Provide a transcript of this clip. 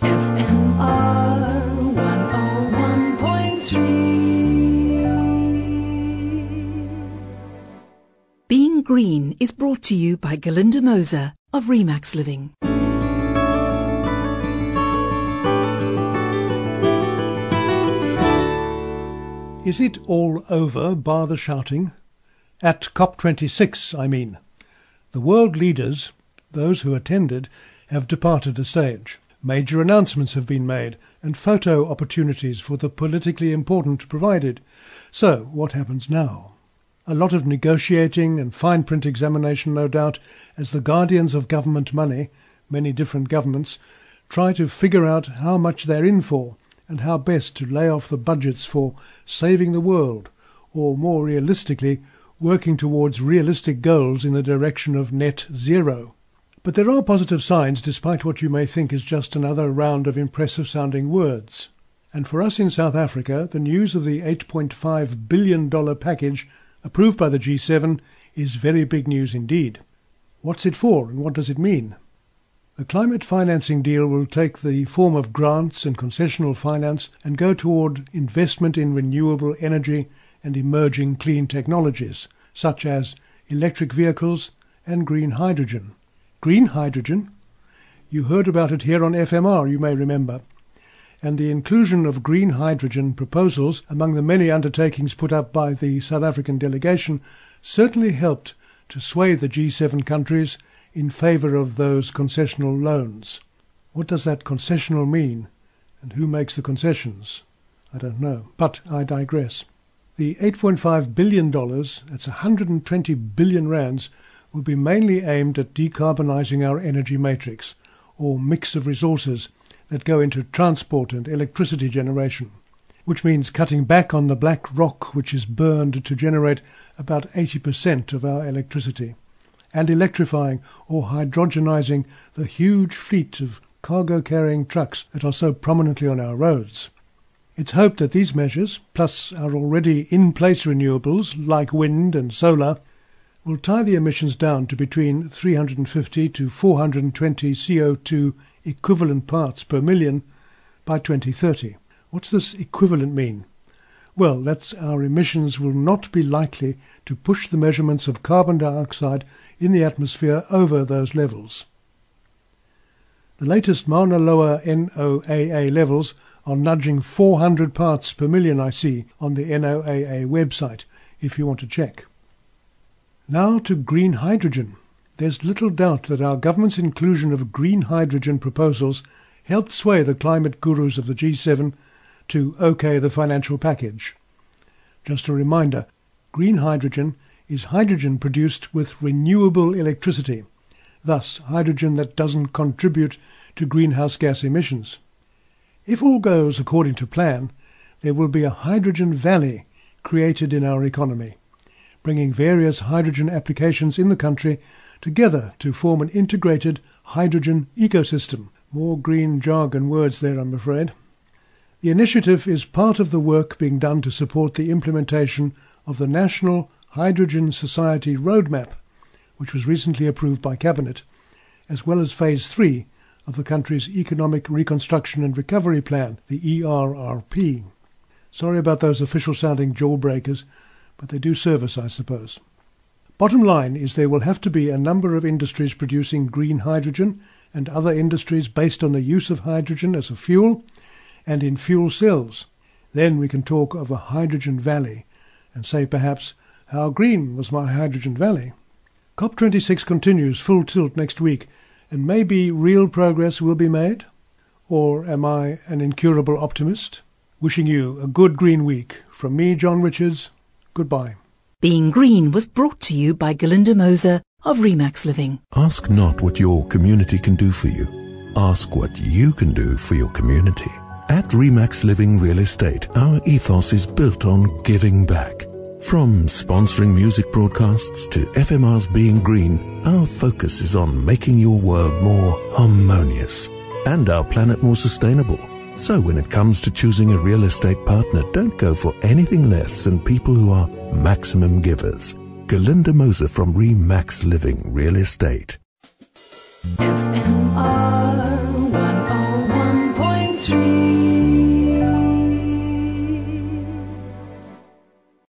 101.3. Being Green is brought to you by Galinda Moser of Remax Living. Is it all over, bar the shouting? At COP26, I mean. The world leaders, those who attended, have departed the stage. Major announcements have been made, and photo opportunities for the politically important provided. So, what happens now? A lot of negotiating and fine print examination, no doubt, as the guardians of government money, many different governments, try to figure out how much they're in for and how best to lay off the budgets for saving the world, or more realistically, working towards realistic goals in the direction of net zero. But there are positive signs despite what you may think is just another round of impressive sounding words. And for us in South Africa, the news of the $8.5 billion package approved by the G7 is very big news indeed. What's it for and what does it mean? The climate financing deal will take the form of grants and concessional finance and go toward investment in renewable energy and emerging clean technologies, such as electric vehicles and green hydrogen. Green hydrogen? You heard about it here on FMR, you may remember. And the inclusion of green hydrogen proposals among the many undertakings put up by the South African delegation certainly helped to sway the G7 countries in favour of those concessional loans. What does that concessional mean? And who makes the concessions? I don't know. But I digress. The $8.5 billion, that's 120 billion rands, will be mainly aimed at decarbonising our energy matrix, or mix of resources that go into transport and electricity generation, which means cutting back on the black rock which is burned to generate about 80% of our electricity and electrifying or hydrogenising the huge fleet of cargo carrying trucks that are so prominently on our roads. It's hoped that these measures, plus our already in place renewables like wind and solar, will tie the emissions down to between 350 to 420 CO2 equivalent parts per million by 2030. What's this equivalent mean? Well, that's our emissions will not be likely to push the measurements of carbon dioxide in the atmosphere over those levels. The latest Mauna Loa NOAA levels are nudging 400 parts per million, I see, on the NOAA website, if you want to check. Now to green hydrogen. There's little doubt that our government's inclusion of green hydrogen proposals helped sway the climate gurus of the G7 to OK the financial package. Just a reminder, green hydrogen is hydrogen produced with renewable electricity, thus hydrogen that doesn't contribute to greenhouse gas emissions. If all goes according to plan, there will be a hydrogen valley created in our economy, bringing various hydrogen applications in the country together to form an integrated hydrogen ecosystem. More green jargon words there, I'm afraid. The initiative is part of the work being done to support the implementation of the National Hydrogen Society Roadmap, which was recently approved by Cabinet, as well as Phase 3 of the country's Economic Reconstruction and Recovery Plan, the ERRP. Sorry about those official sounding jawbreakers, but they do service, I suppose. Bottom line is there will have to be a number of industries producing green hydrogen and other industries based on the use of hydrogen as a fuel and in fuel cells. Then we can talk of a hydrogen valley and say perhaps how green was my hydrogen valley? COP26 continues full tilt next week, and maybe real progress will be made? Or am I an incurable optimist? Wishing you a good green week. From me, John Richards, goodbye. Being Green was brought to you by Galinda Moser of Remax Living. Ask not what your community can do for you. Ask what you can do for your community. At Remax Living Real Estate, our ethos is built on giving back. From sponsoring music broadcasts to FMR's Being Green, our focus is on making your world more harmonious and our planet more sustainable. So when it comes to choosing a real estate partner, don't go for anything less than people who are maximum givers. Galinda Moser from Remax Living Real Estate.